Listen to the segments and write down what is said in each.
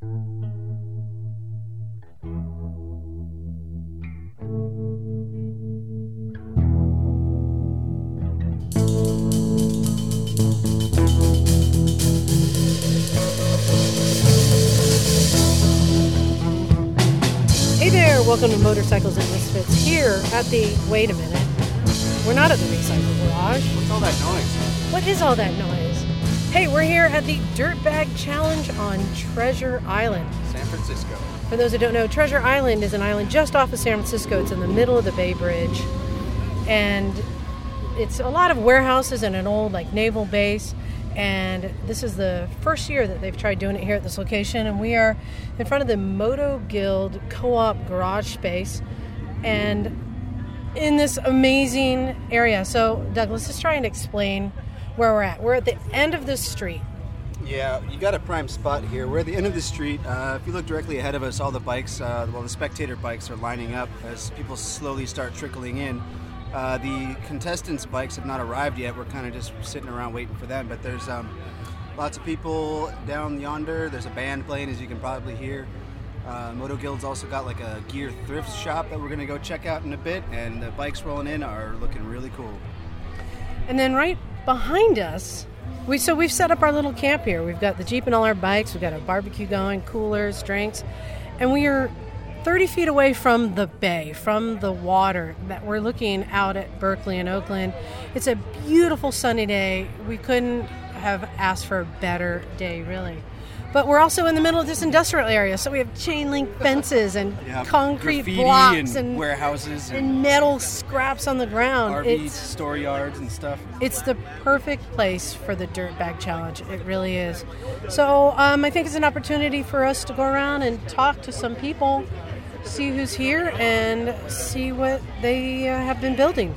Hey there, welcome to Motorcycles and Misfits here at the. Wait a minute. We're not at the Recycle Garage. What's all that noise? What is all that noise? Hey, we're here at the Dirtbag Challenge on Treasure Island. San Francisco. For those who don't know, Treasure Island is an island just off of San Francisco. It's in the middle of the Bay Bridge. And it's a lot of warehouses and an old like naval base. And this is the first year that they've tried doing it here at this location. And we are in front of the Moto Guild Co-op garage space. And in this amazing area. So, Douglas let's just try and explain where we're at. We're at the end of this street. Yeah, you got a prime spot here. We're at the end of the street. Uh, if you look directly ahead of us, all the bikes, uh, well, the spectator bikes are lining up as people slowly start trickling in. Uh, the contestants' bikes have not arrived yet. We're kind of just sitting around waiting for them. But there's um, lots of people down yonder. There's a band playing, as you can probably hear. Uh, Moto Guild's also got like a gear thrift shop that we're going to go check out in a bit. And the bikes rolling in are looking really cool. And then right behind us, we so we've set up our little camp here. We've got the Jeep and all our bikes, we've got a barbecue going, coolers, drinks, and we are 30 feet away from the bay, from the water that we're looking out at Berkeley and Oakland. It's a beautiful sunny day. We couldn't have asked for a better day, really. But we're also in the middle of this industrial area, so we have chain link fences and Yeah, concrete blocks and, and, warehouses and, and metal scraps on the ground. RV It's store yards and stuff. it's the perfect place for the Dirtbag Challenge. It really is. So um, I think it's an opportunity for us to go around and talk to some people, see who's here, and see what they uh, have been building.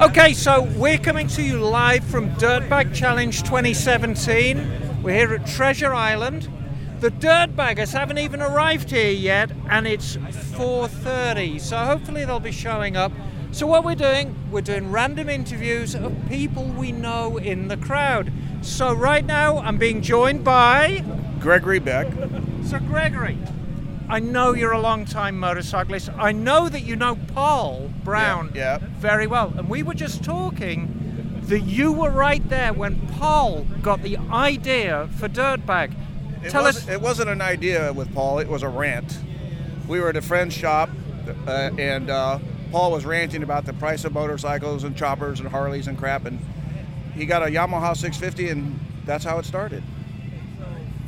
Okay, so we're coming to you live from Dirtbag Challenge 2017. We're here at Treasure Island. The Dirtbaggers haven't even arrived here yet, and it's 4:30. So hopefully they'll be showing up. So what we're doing, we're doing random interviews of people we know in the crowd. So right now, I'm being joined by Gregory Beck. Sir Gregory. I know you're a long-time motorcyclist. I know that you know Paul Brown Yeah, yeah. very well. And we were just talking that you were right there when Paul got the idea for Dirtbag. It, Tell us. it wasn't an idea with Paul, it was a rant. We were at a friend's shop, uh, and uh, Paul was ranting about the price of motorcycles and choppers and Harleys and crap, and he got a Yamaha 650, and that's how it started.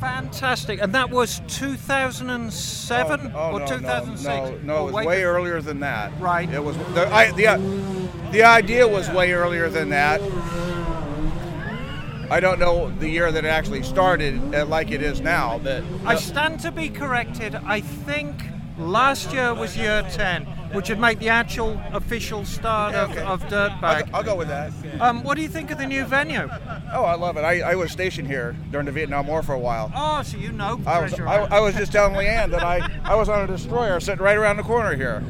Fantastic. And that was 2007 Oh, or no, 2006? No, no, no it was way way earlier than that. Right. It was the, I, the, the idea was way earlier than that. I don't know the year that it actually started uh, like it is now, but I stand to be corrected. I think last year was year 10, which would make the actual official start of, Okay. of I'll, go- I'll go with that. Um, what do you think of the new venue? Oh, I love it. I, I was stationed here during the Vietnam War for a while. Oh, so you know I was, I, I was just telling Leanne that I, I was on a destroyer sitting right around the corner here.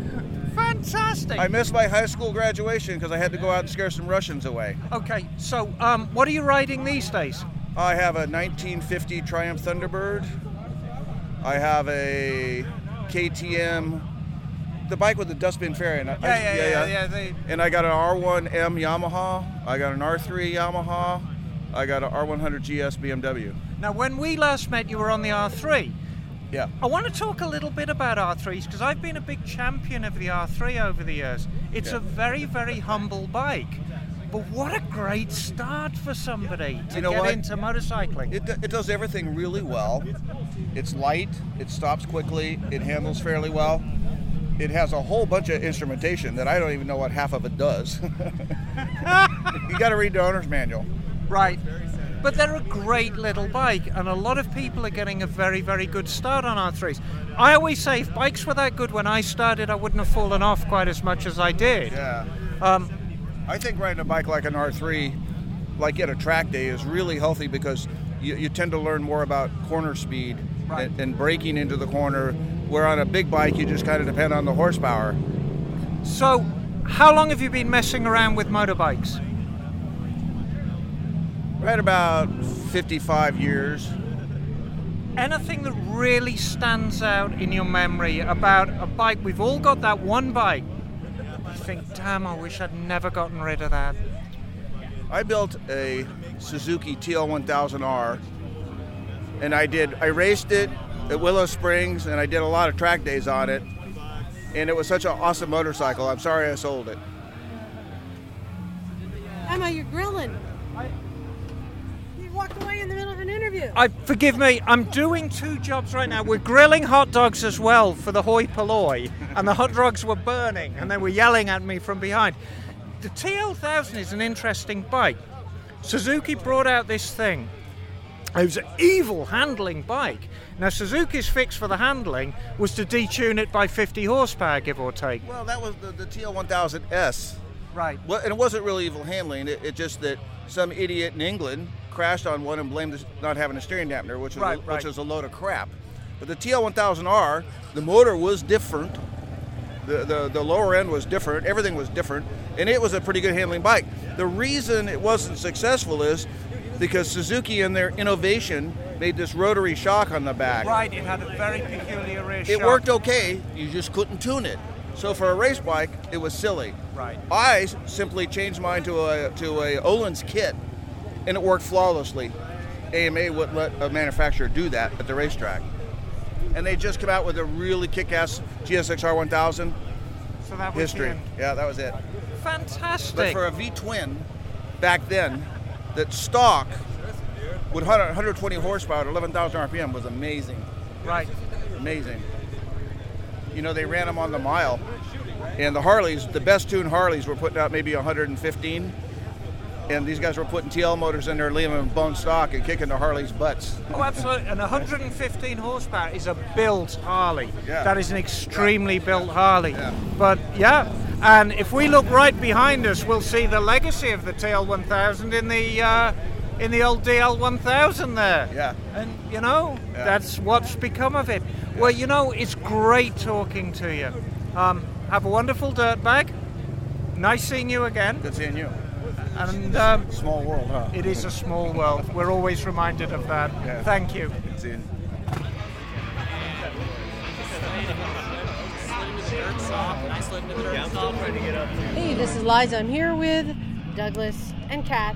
Fantastic. I missed my high school graduation because I had to go out and scare some Russians away. Okay, so um, what are you riding these days? I have a 1950 Triumph Thunderbird. I have a KTM, the bike with the dustbin fairing. I- I- they, And I got an R1M Yamaha. I got an R3 Yamaha. I got an R100 GS BMW. Now, when we last met, you were on the R3. Yeah. I want to talk a little bit about R3s because I've been a big champion of the R3 over the years. It's Yeah. a very, very humble bike. But what a great start for somebody to You know get what? into motorcycling. It, it does everything really well. It's light, it stops quickly, it handles fairly well. It has a whole bunch of instrumentation that I don't even know what half of it does. you got to read the owner's manual. Right. But they're a great little bike, and a lot of people are getting a very, very good start on R3s. I always say if bikes were that good when I started, I wouldn't have fallen off quite as much as I did. Yeah. Um, I think riding a bike like an R3, like at a track day, is really healthy because you, you tend to learn more about corner speed Right. and, and braking into the corner. Where on a big bike, you just kind of depend on the horsepower. so, how long have you been messing around with motorbikes? Right about 55 years. Anything that really stands out in your memory about a bike? We've all got that one bike. You think, damn, I wish I'd never gotten rid of that. I built a Suzuki TL1000R, and I did. I raced it at Willow Springs, and I did a lot of track days on it. And it was such an awesome motorcycle. I'm sorry I sold it. Emma, you're grilling. You walked away in the middle of an interview. I forgive me. I'm doing two jobs right now. We're grilling hot dogs as well for the hoi polloi, and the hot dogs were burning, and they were yelling at me from behind. The TL1000 is an interesting bike. Suzuki brought out this thing. It was an evil handling bike. Now Suzuki's fix for the handling was to detune it by 50 horsepower, give or take. Well, that was the, the TL1000S. Right. Well, and it wasn't really evil handling. It, it just that some idiot in England crashed on one and blamed us not having a steering dampener, which was Right, a, right. which was a load of crap. But the TL1000R, the motor was different. The, the, the lower end was different. Everything was different, and it was a pretty good handling bike. The reason it wasn't successful is because Suzuki, in their innovation, made this rotary shock on the back. Right, it had a very peculiar It shock. worked okay. You just couldn't tune it. So for a race bike, it was silly. Right. I simply changed mine to a to a Öhlins kit, and it worked flawlessly. AMA wouldn't let a manufacturer do that at the racetrack, and they just come out with a really kick-ass GSXR 1000 So that was history. Yeah, that was it. Fantastic. But for a V twin, back then, that stock with 100, 120 horsepower at 11,000 RPM was amazing. right. amazing. You know, they ran them on the mile, and the Harleys, the best tuned Harleys, were putting out maybe 115, and these guys were putting TL motors in there, leaving them bone stock and kicking the Harleys' butts. Oh, absolutely. And 115 horsepower is a built Harley. Yeah. That is an extremely built Harley. Yeah. But yeah, and if we look right behind us, we'll see the legacy of the TL1000 in the uh, in the old DL1000 there. Yeah. And you know, Yeah. that's what's become of it. Well, you know, it's great talking to you. Um, have a wonderful dirt bag. Nice seeing you again. Good seeing you. And um, Small world, huh? it is a small world. We're always reminded of that. Yeah. Thank you. Good seeing. Hey, this is Liza. I'm here with Douglas and Kat,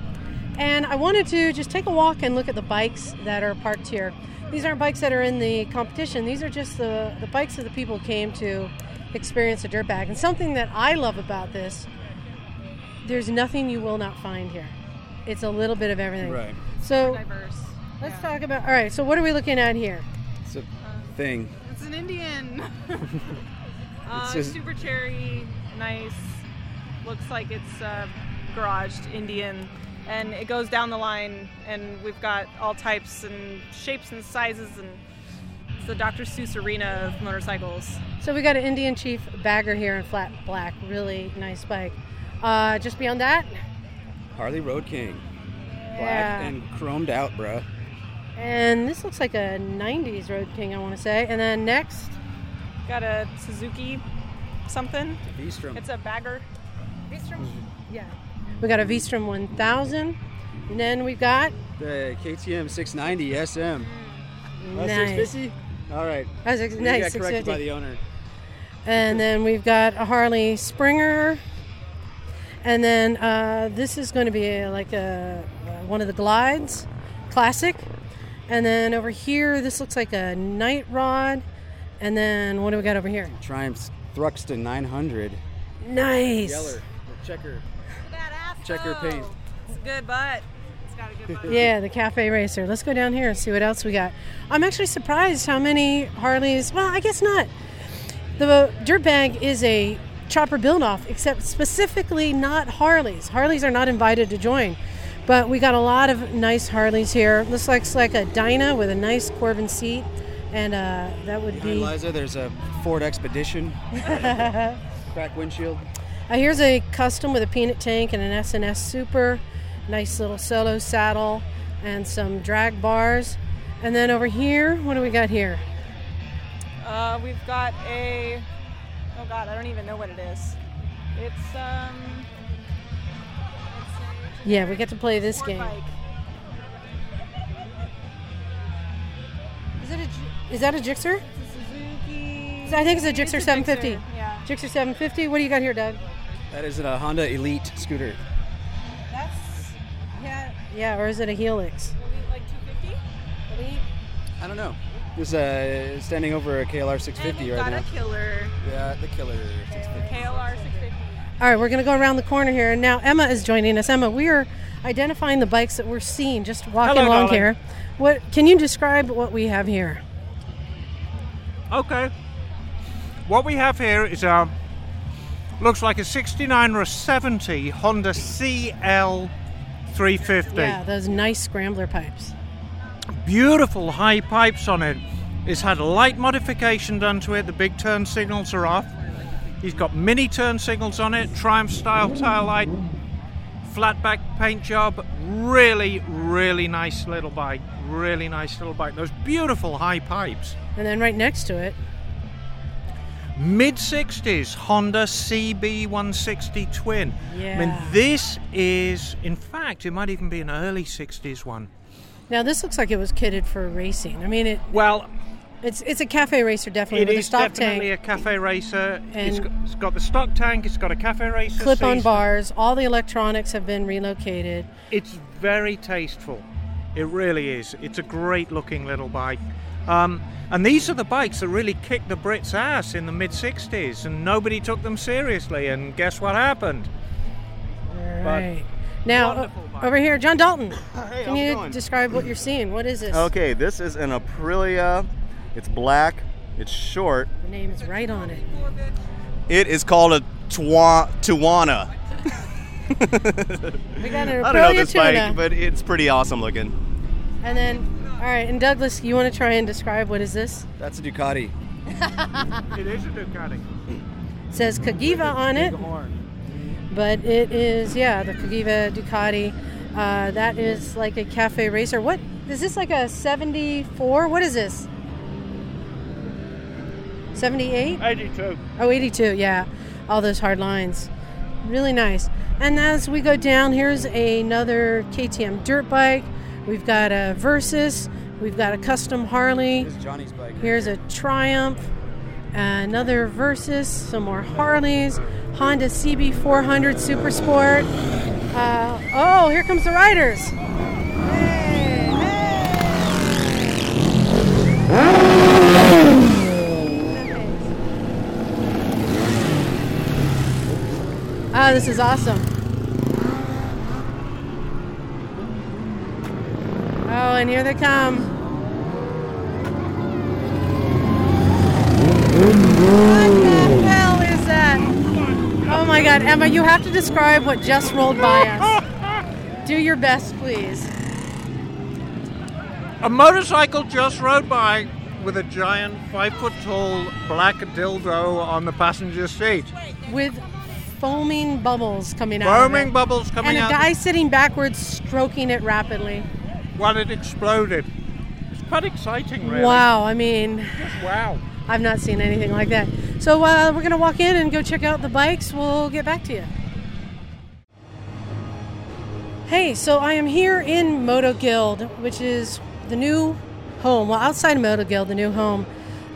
and I wanted to just take a walk and look at the bikes that are parked here. These aren't bikes that are in the competition. These are just the, the bikes of the people who came to experience a dirt bag. And something that I love about this, there's nothing you will not find here. It's a little bit of everything. Right. So diverse. let's talk about. All right. So what are we looking at here? It's a thing. It's an Indian. uh, It's just- super cherry, nice. Looks like it's uh, garaged Indian, and it goes down the line. And we've got all types and shapes and sizes, and it's the Dr. Seuss arena of motorcycles. So we got an Indian Chief bagger here in flat black. Really nice bike. Uh, just beyond that, Harley Road King. Black Yeah. and chromed out, bruh. And this looks like a 90s Road King, I want to say. And then next, Got a Suzuki something. V-Strom. It's a bagger. yeah, we got a V-Strom 1000. And then we've got the KTM 690 SM. Oh, mm. uh, nice. 650? All right. Uh, That's ex- nice, got corrected by 650. the owner. And then we've got a Harley Springer. And then uh, this is going to be like a, uh, one of the glides, classic. And then over here, this looks like a night rod. And then what do we got over here? Triumph Thruxton 900. Nice. Yeller. The checker. Badass. Checker paint. It's a good butt. It's got a good butt. Yeah, the Cafe Racer. Let's go down here and see what else we got. I'm actually surprised how many Harleys. Well, I guess not. The dirt bag is a chopper build off, except specifically not Harleys. Harleys are not invited to join. But we got a lot of nice Harleys here. This Looks like it's like a Dyna with a nice Corbin seat, and uh, that would Behind be. Liza, there's a Ford Expedition. Crack windshield. Uh, here's a custom with a peanut tank and an S&S Super. Nice little solo saddle and some drag bars. And then over here, what do we got here? Uh, we've got a. God, I don't even know what it is. It's um. Yeah, we get to play this game. Bike. Is it a? Is that a Gixxer? Suzuki. I think it's a Gixxer it's a 750. Gixxer, yeah. Gixxer 750. What do you got here, Doug? That is a Honda Elite scooter. That's yeah. Yeah, or is it a Helix? Elite like 250. Elite. I don't know. Just uh, standing over a KLR And 650 we've right got now. a killer Yeah, the killer 650. KLR 650. All right, we're going to go around the corner here, and now Emma is joining us. Emma, we are identifying the bikes that we're seeing just walking Hello, along darling. here. What can you describe what we have here? Okay. What we have here is a looks like a 69 or a 70 Honda CL 350. Yeah, those nice scrambler pipes. Beautiful high pipes on it. It's had a light modification done to it. The big turn signals are off. He's got mini turn signals on it, Triumph style tail light, flat back paint job. Really, really nice little bike. Really nice little bike. Those beautiful high pipes. And then right next to it, Mid 60s Honda CB160 twin. Yeah. I mean, this is, in fact, it might even be an early 60s one. Now this looks like it was kitted for racing. I mean, it Well, it's it's a cafe racer definitely it with a stock definitely tank, a cafe racer. It's And- got, it's got the stock tank, it's got a cafe racer. clip-on seat. bars. All the electronics have been relocated. It's very tasteful. It really is. It's a great looking little bike. Um, and these are the bikes that really kicked the Brits' ass in the mid 60s, and nobody took them seriously. And guess what happened? Right. Now, wonderful over here, John Dalton. Hey, Can you going? describe what you're seeing? What is this? Okay, this is an Aprilia. It's black. It's short. The name is right on it. It is called a Twa- Tuana. We got an I don't know Aprilia this Tuna. bike, but it's pretty awesome looking. And then, all right, and Douglas, you want to try and describe what is this? That's a Ducati. It is a Ducati. It says Cagiva on it, but it is yeah the Cagiva Ducati. Uh, that is like a cafe racer. What is this like a 74? What is this? 78? 82. Oh, 82, yeah. All those hard lines. Really nice. And as we go down, here's another KTM dirt bike. We've got a Versys. We've got a custom Harley. This is Johnny's bike. Here's a Triumph. Another Versys. Some more Harleys. Honda CB400 Super Sport. Uh, oh, here comes the riders. Oh, this is awesome. Oh, and here they come. My god, Emma, you have to describe what just rolled by us. Do your best, please. A motorcycle just rode by with a giant five foot tall black dildo on the passenger seat. With foaming bubbles coming out. Foaming bubbles coming out. And a guy sitting backwards stroking it rapidly. while it exploded. It's quite exciting, really. Wow, I mean, Just wow. I've not seen anything like that. So uh, we're going to walk in and go check out the bikes. We'll get back to you. Hey, so I am here in Moto Guild, which is the new home, well, outside of Moto Guild, the new home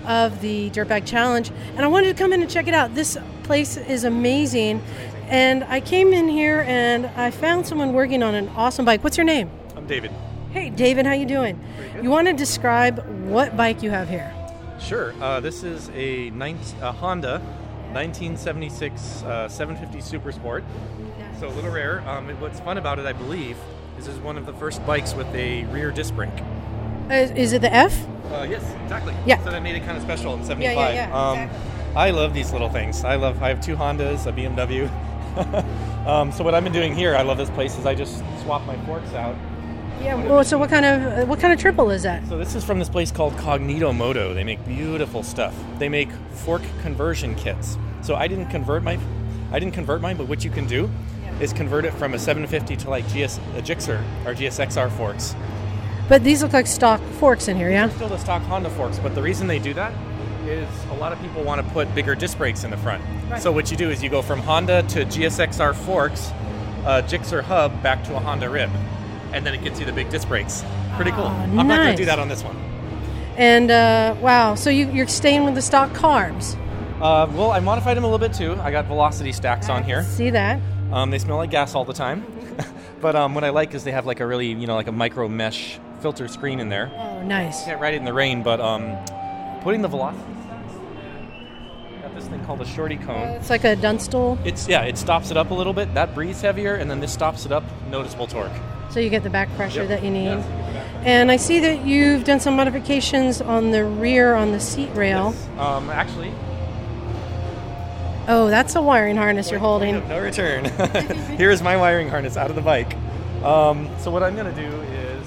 of the Dirtbag Challenge. And I wanted to come in and check it out. This place is amazing. And I came in here and I found someone working on an awesome bike. What's your name? I'm David. Hey, David, how you doing? You want to describe what bike you have here? Sure. Uh, this is a, 19, a Honda 1976 uh, 750 Super Sport. So a little rare. Um, what's fun about it, I believe, is this is one of the first bikes with a rear disc brake. Is, is it the F? Uh, yes, exactly. Yeah. So that made it kind of special in Yeah, 75. yeah, yeah, um, exactly. I love these little things. I love. I have two Hondas, a BMW. um, so what I've been doing here, I love this place, is I just swap my forks out. Yeah. Well, so what kind of uh, what kind of triple is that? So this is from this place called Cognito Moto. They make beautiful stuff. They make fork conversion kits. So I didn't convert my, I didn't convert mine, but what you can do is convert it from a 750 to like GS a Gixxer or GSXR forks. But these look like stock forks in here, yeah. Still the stock Honda forks, but the reason they do that is a lot of people want to put bigger disc brakes in the front. So what you do is you go from Honda to GSXR forks, a Gixxer hub back to a Honda rib, and then it gets you the big disc brakes. Pretty cool. Oh, I'm not going to do that on this one. And uh, wow, so you, you're staying with the stock carbs. Uh, well, I modified them a little bit too. I got velocity stacks on here. See that? Um, they smell like gas all the time, but um, what I like is they have like a really, you know, like a micro mesh filter screen in there. Oh, nice. Can't ride it in the rain, but um, putting the velocity. Stacks. Got this thing called a shorty cone. It's like a Dunstall, It's yeah, it stops it up a little bit. That breathes heavier, and then this stops it up. Noticeable torque. So you get the back pressure Yep. that you need. And I see that you've done some modifications on the rear on the seat rail. Um, actually, Oh, that's a wiring harness you're holding. No return. Here's my wiring harness out of the bike. Um, so what I'm gonna do is,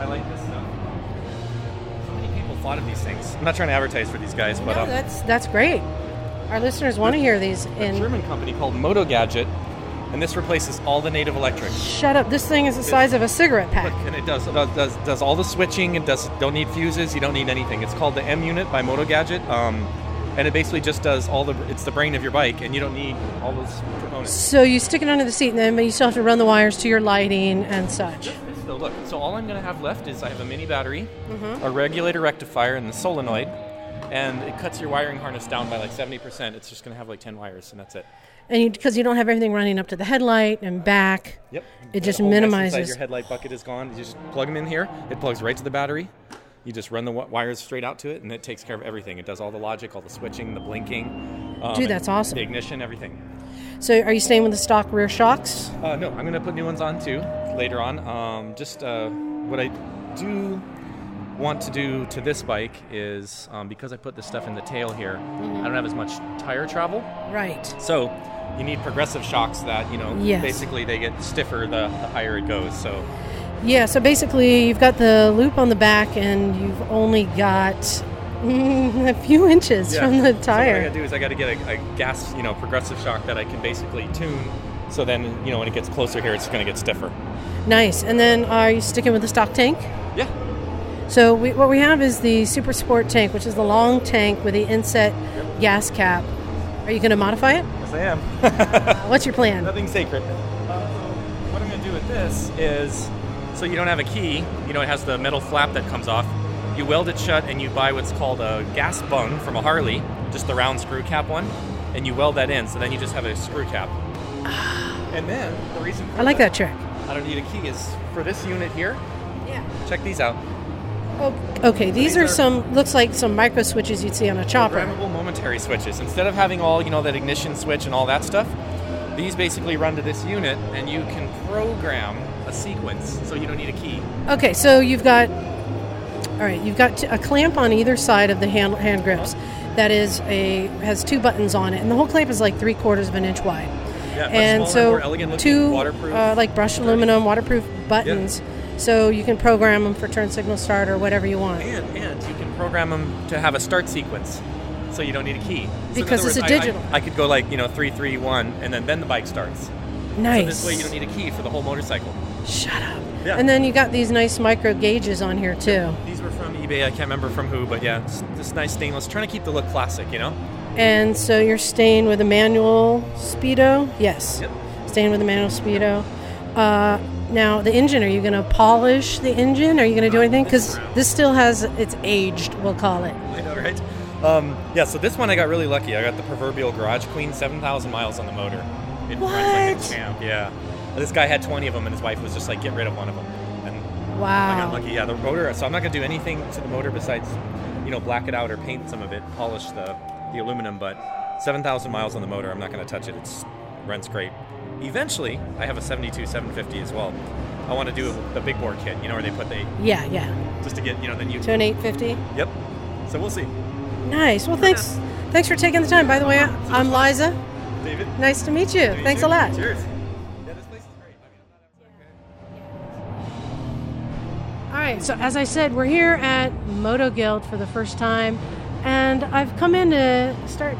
I like this stuff. So many people thought of these things. I'm not trying to advertise for these guys, but No, um, that's that's great. Our listeners want to hear these. In a And German company called Moto Gadget, and this replaces all the native electrics. shut up, this thing is the size of a cigarette Look, pack. and it does, does does does all the switching. It does don't need fuses. You don't need anything. It's called the M Unit by Moto Gadget, um, and it basically just does all the. It's the brain of your bike, and you don't need all those components. So you stick it under the seat, and then but you still have to run the wires to your lighting and such. So look, so all I'm going to have left is I have a mini battery, Mm-hmm. a regulator rectifier, and the solenoid, and it cuts your wiring harness down by like 70%. It's just going to have like 10 wires, and that's it. And because you, don't have everything running up to the headlight and back, Yep. It just The whole mess minimizes- your headlight bucket is gone. You just plug them in here. It plugs right to the battery. You just run the wires straight out to it, and it takes care of everything. It does all the logic, all the switching, the blinking. Um, Dude, that's awesome. The ignition, everything. so are you staying with the stock rear shocks? Uh, no, I'm going to put new ones on too later on. Um, just uh, what I do want to do to this bike is um, because I put this stuff in the tail here, Mm-hmm. I don't have as much tire travel. Right. So you need progressive shocks that, you know, Yes. basically they get stiffer the, the higher it goes. So Yeah. So basically, you've got the loop on the back, and you've only got mm, a few inches Yeah. from the So what I gotta do is I gotta get a, a gas, you know, progressive shock that I can basically tune. So then, you know, when it gets closer here, it's gonna get stiffer. nice. And then are you sticking with the stock tank? Yeah. So we, what we have is the Super Sport tank, which is the long tank with the inset gas cap. Are you going to modify it? Yes, I am. What's your plan? Nothing sacred. Uh, so what I'm going to do with this is, so you don't have a key. You know, it has the metal flap that comes off. You weld it shut, and you buy what's called a gas bung from a Harley, just the round screw cap one, and you weld that in. So then you just have a screw cap. And then the reason for I like that trick. I don't need a key is for this unit here. Yeah. Check these out. Oh, okay, these these are are- some looks like some micro switches you'd see on a chopper. Programmable momentary switches. Instead of having all, you know, that ignition switch and all that stuff, these basically run to this unit and you can program a sequence so you don't need a key. Okay, so you've got all right, you've got a clamp on either side of the hand hand grips. That is a has two buttons on it, and the whole clamp is like three quarters of an inch wide. Yeah, and smaller, so more elegant looking, two waterproof. Uh, like brushed aluminum waterproof buttons, so you can program them for turn signal start or whatever you want. And, and you can program them to have a start sequence so you don't need a key. So Because other it's a words, I- I- digital. I, could go like, you know, three, three, one, and then, then the bike starts. Nice. So this way you don't need a key for the whole motorcycle. Shut up. Yeah. And then you got these nice micro gauges on here too. These were from eBay. I can't remember from who, but yeah, it's this nice stainless. Trying to keep the look classic, you know? And so you're staying with a manual speedo? Yes. Yep. Staying with a manual speedo. Uh, now the engine, are you going to polish the engine? Are you going to do anything? Because this still has it's aged. We'll call it. I know, right? Um, yeah, so this one I got really lucky. I got the proverbial Garage Queen, 7,000 miles on the motor. It runs What? like a champ, yeah. This guy had 20 of them, and his wife was just like, get rid of one of them. And wow. I got lucky. Yeah, the motor. So I'm not gonna do anything to the motor besides, you know, black it out or paint some of it, polish the the aluminum. But 7,000 miles on the motor, I'm not gonna touch it. It's runs great. Eventually, I have a 72 750 as well. I want to do the big bore kit, you know, where they put the Yeah, yeah. just to get, you know, then you. To an 850. Yep. So we'll see. Nice. Well, thanks. Thanks for taking the time. By the way, I'm Liza. David. Nice to meet you. Thanks a lot. Cheers. Yeah, this place is great. All right, so as I said, we're here at Moto Guild for the first time, and I've come in to start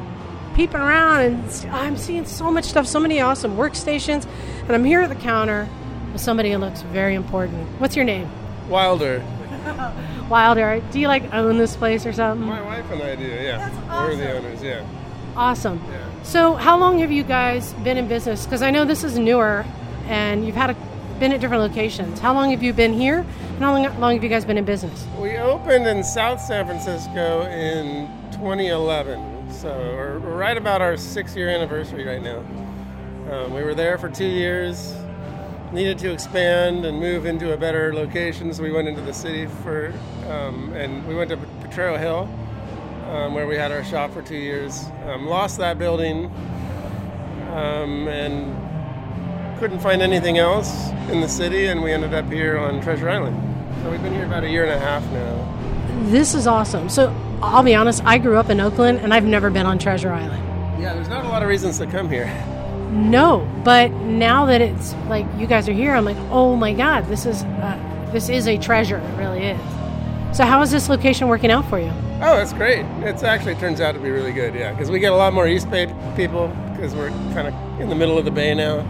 peeping around, and I'm seeing so much stuff, so many awesome workstations, and I'm here at the counter with somebody who looks very important. What's your name? Wilder. Wilder. Do you like own this place or something? My wife and I do, yeah. That's We're the awesome. owners, yeah. Awesome. Yeah. So, how long have you guys been in business? Because I know this is newer, and you've had a been at different locations. How long have you been here? And how long, long have you guys been in business? We opened in South San Francisco in 2011, so we're, right about our six-year anniversary right now. Um, we were there for two years, needed to expand and move into a better location, so we went into the city for, um, and we went to Potrero Hill, um, where we had our shop for two years. Um, lost that building, um, and couldn't find anything else in the city, and we ended up here on Treasure Island. So we've been here about a year and a half now. This is awesome. So I'll be honest, I grew up in Oakland and I've never been on Treasure Island. Yeah, there's not a lot of reasons to come here. No, but now that it's like you guys are here, I'm like, oh my god, this is uh, this is a treasure. It really is. So how is this location working out for you? Oh, it's great. It's actually turns out to be really good. Yeah, because we get a lot more East Bay people because we're kind of in the middle of the bay now,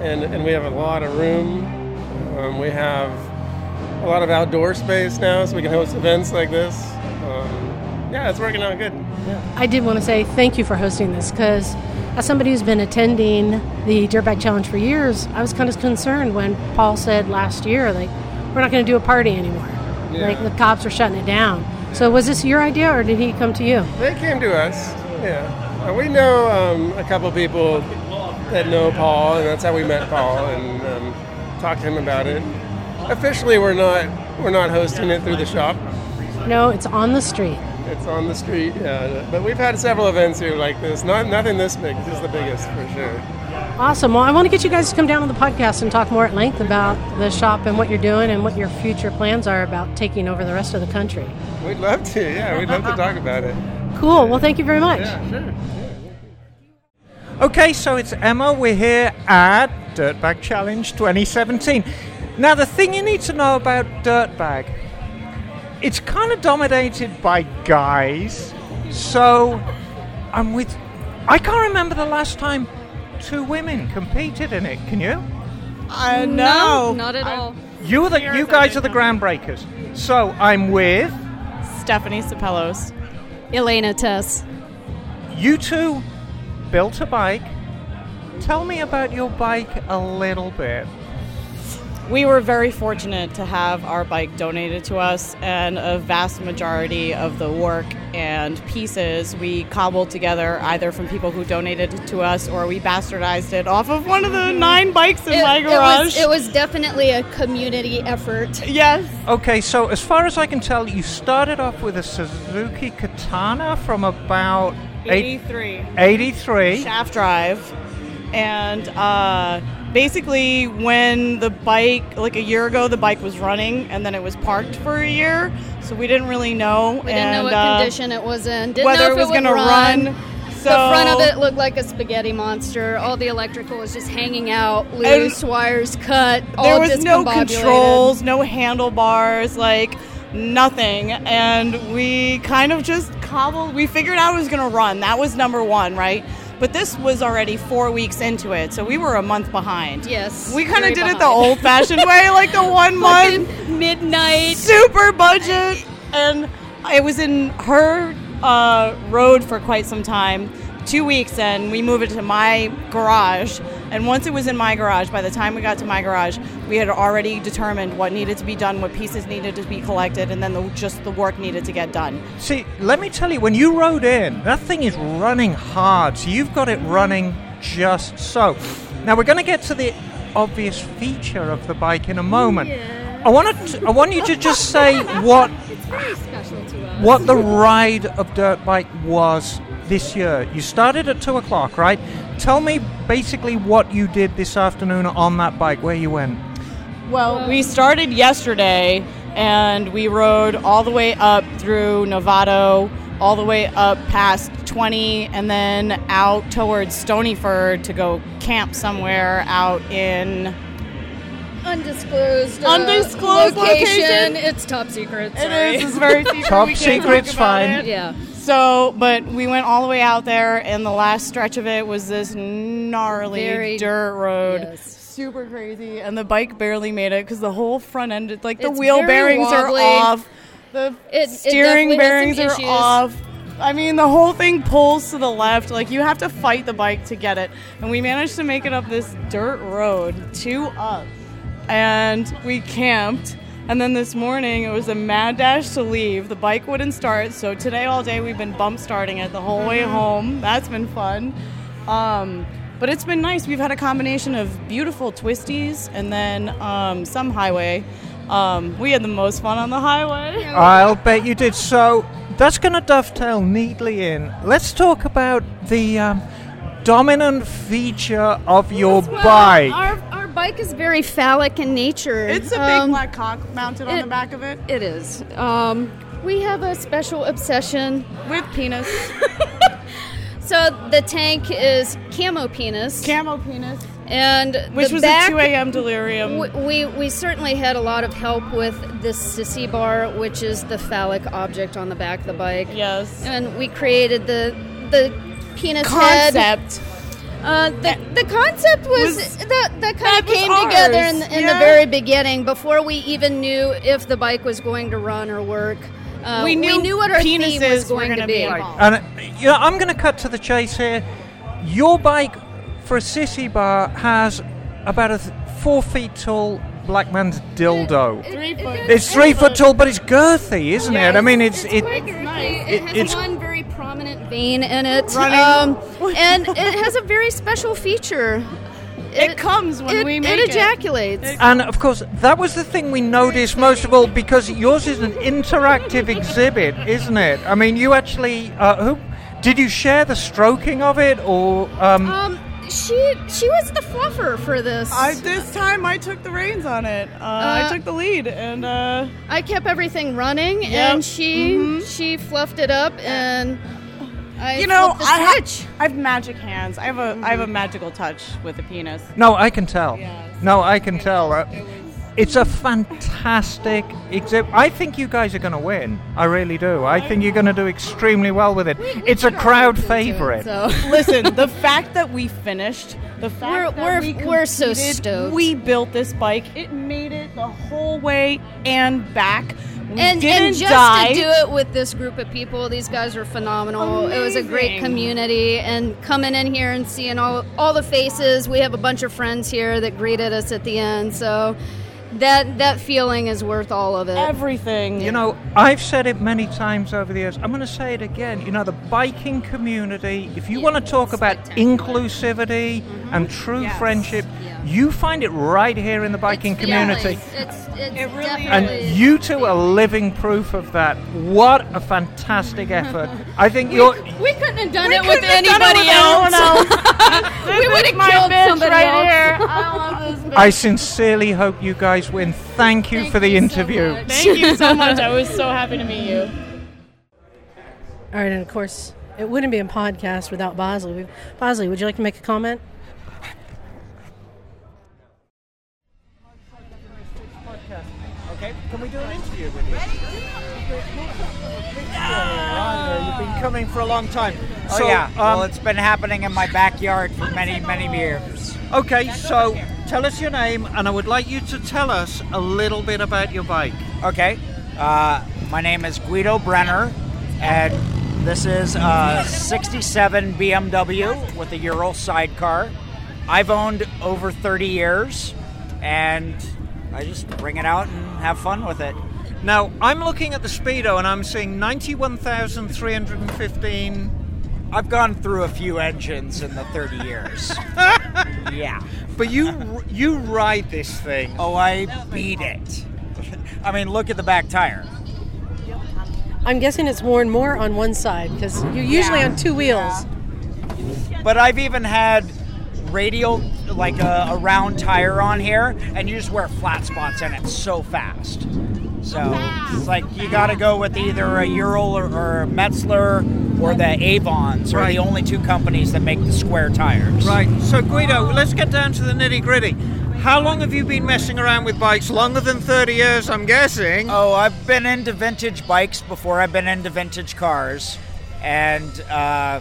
and and we have a lot of room. Um, we have a lot of outdoor space now, so we can host events like this. Yeah, it's working out good. Yeah. I did want to say thank you for hosting this because as somebody who's been attending the Dirtbag Challenge for years, I was kind of concerned when Paul said last year, like, we're not going to do a party anymore. Yeah. Like, the cops are shutting it down. So, was this your idea or did he come to you? They came to us. Yeah, we know um, a couple people that know Paul, and that's how we met Paul and um, talked to him about it. Officially, we're not we're not hosting it through the shop. No, it's on the street. It's on the street, yeah. But we've had several events here like this. Not nothing this big. This is the biggest for sure. Awesome. Well, I want to get you guys to come down on the podcast and talk more at length about the shop and what you're doing and what your future plans are about taking over the rest of the country. We'd love to. Yeah, we'd love to talk about it. Cool. Well, thank you very much. Yeah, sure. Okay, so it's Emma. We're here at Dirtbag Challenge 2017. Now, the thing you need to know about Dirtbag, it's kind of dominated by guys. So, I'm with. I can't remember the last time two women competed in it. Can you? Uh, No, not at all. You are the. You guys are the groundbreakers. So I'm with Stephanie Sapellos. Elena Tess. you two. Built a bike. Tell me about your bike a little bit. We were very fortunate to have our bike donated to us, and a vast majority of the work and pieces we cobbled together either from people who donated to us or we bastardized it off of one of the nine bikes in It, my it garage. was, it was definitely a community effort. yes. Okay, so as far as I can tell, you started off with a Suzuki Katana from about 83. 83. shaft drive and uh, basically when the bike like a year ago the bike was running and then it was parked for a year so we didn't really know We didn't know and, what uh, condition it was in. Didn't whether know if it was would gonna run, so the front of it looked like a spaghetti monster. All the electrical was just hanging out, loose wires cut. there was no controls no handlebars like nothing and we kind of just cobbled we figured out it was going to run that was number one right but this was already four weeks into it so we were a month behind. Yes, we kind of did it the old fashioned way like the one month. midnight. super budget. And it was in her uh, road for quite some time two weeks and we moved it to my garage and once it was in my garage by the time we got to my garage we had already determined what needed to be done what pieces needed to be collected and then the, just the work needed to get done See, let me tell you, when you rode in, that thing is running hard. So you've got it running just so. Now we're going to get to the obvious feature of the bike in a moment. I want to, I want you to just say what It's very special to us. what the ride of dirt bike was this year. You started at two o'clock, right? Tell me basically what you did this afternoon on that bike, where you went. Well, we started yesterday and we rode all the way up through Novato, all the way up past 20, and then out towards Stonyford to go camp somewhere out in. Undisclosed, uh, Undisclosed location? It's top secret. It Sorry. is, it's very secret. Top we can't secret, talk it's about fine. it. Yeah. So, but we went all the way out there, and the last stretch of it was this gnarly Very- dirt road. yes. Super crazy, and the bike barely made it because the whole front end, like the It's wheel bearings wobbly. are off, the It- it steering has bearings are off. I mean, the whole thing pulls to the left. Like you have to fight the bike to get it, and we managed to make it up this dirt road, two up, and we camped. And then this morning it was a mad dash to leave. The bike wouldn't start, so today all day we've been bump starting it the whole way home. That's been fun. Um, but it's been nice. We've had a combination of beautiful twisties and then um, some highway. Um, we had the most fun on the highway. I'll bet you did. So that's going to dovetail neatly in. Let's talk about the um, dominant feature of your Well, bike. Bike is very phallic in nature. It's a Um, big black cock mounted on the back of it. It is. Um, we have a special obsession with penis. so the tank is camo penis. Camo penis. And Which was back, a 2 a.m. delirium. We, we we certainly had a lot of help with the sissy bar, which is the phallic object on the back of the bike. Yes. And we created the the penis head. Concept. Uh, the, the concept was, Was- that that kind of was came together in, the, in yeah. the very beginning before we even knew if the bike was going to run or work. Uh, We knew what our theme was going gonna be be. involved. And uh, you know, I'm going to cut to the chase here. Your bike for a sissy bar has about a th- four feet tall black man's dildo. Three foot. It's three foot tall, but it's girthy, isn't it? I mean, it's it. quite girthy. it- It, has it's- one very prominent vein in it, um, and it has a very special feature. It comes when it, we it make it. ejaculates. And of course, that was the thing we noticed most of all because yours is an interactive exhibit, isn't it? I mean, you actually uh, who did you share the stroking of it, or um, Um, she she was the fluffer for this. I, this time I took the reins on it. Uh, I Uh, took the lead, and uh, I kept everything running, Yep. and she she fluffed it up, and I you know, the I have, switch. I have magic hands. I have a I have a magical touch with a penis. no? I can tell. No, I can tell. Uh, it's a fantastic exhibit. I think you guys are going to win. I really do. I think you're going to do extremely well with it. It's a crowd favorite. So Listen, the fact that we finished, the fact We're- that we're- we we're so competed, stoked. We built this bike. It made it the whole way and back. We and, didn't and just die. to do it with this group of people, these guys are phenomenal. It was a great Amazing. community, and coming in here and seeing all all the faces. We have a bunch of friends here that greeted us at the end, so that that feeling is worth all of it. Everything. You know, I've said it many times over the years. I'm going to say it again. You know, the biking community, if you want to talk about inclusivity and true Yes. friendship, you find it right here in the biking It's community. It's, it's It really And definitely- you two are living proof of that. What a fantastic effort. I think you're. we couldn't have done it with couldn't have done it anybody with else. anyone we would have killed somebody right else. here. I love this. I sincerely hope you guys win. Thank you Thank for the you interview. much. Thank you so much. I was so happy to meet you. All right, and of course, it wouldn't be a podcast without Bosley. Bosley, would you like to make a comment? We do an interview with you? You've been coming for a long time. Oh So, yeah. um, well, it's been happening in my backyard for many, many years. Okay, so tell us your name, and I would like you to tell us a little bit about your bike. Okay. Uh, my name is Guido Brenner, and this is a '67 BMW with a Ural sidecar. I've owned over 30 years, and I just bring it out and have fun with it. Now, I'm looking at the Speedo, and I'm seeing 91,315. I've gone through a few engines in the 30 years. yeah. But you you ride this thing. Oh, I beat it. I mean, look at the back tire. I'm guessing it's worn more on one side because you're usually on two wheels. But I've even had radial, like a, a round tire on here, and you just wear flat spots in it so fast. So it's like you got to go with either a Ural or, or a Metzeler or the Avons, are Right. the only two companies that make the square tires. Right. So Guido, let's get down to the nitty gritty. How long have you been messing around with bikes? Longer than 30 years, I'm guessing. Oh, I've been into vintage bikes before I've been into vintage cars, and uh,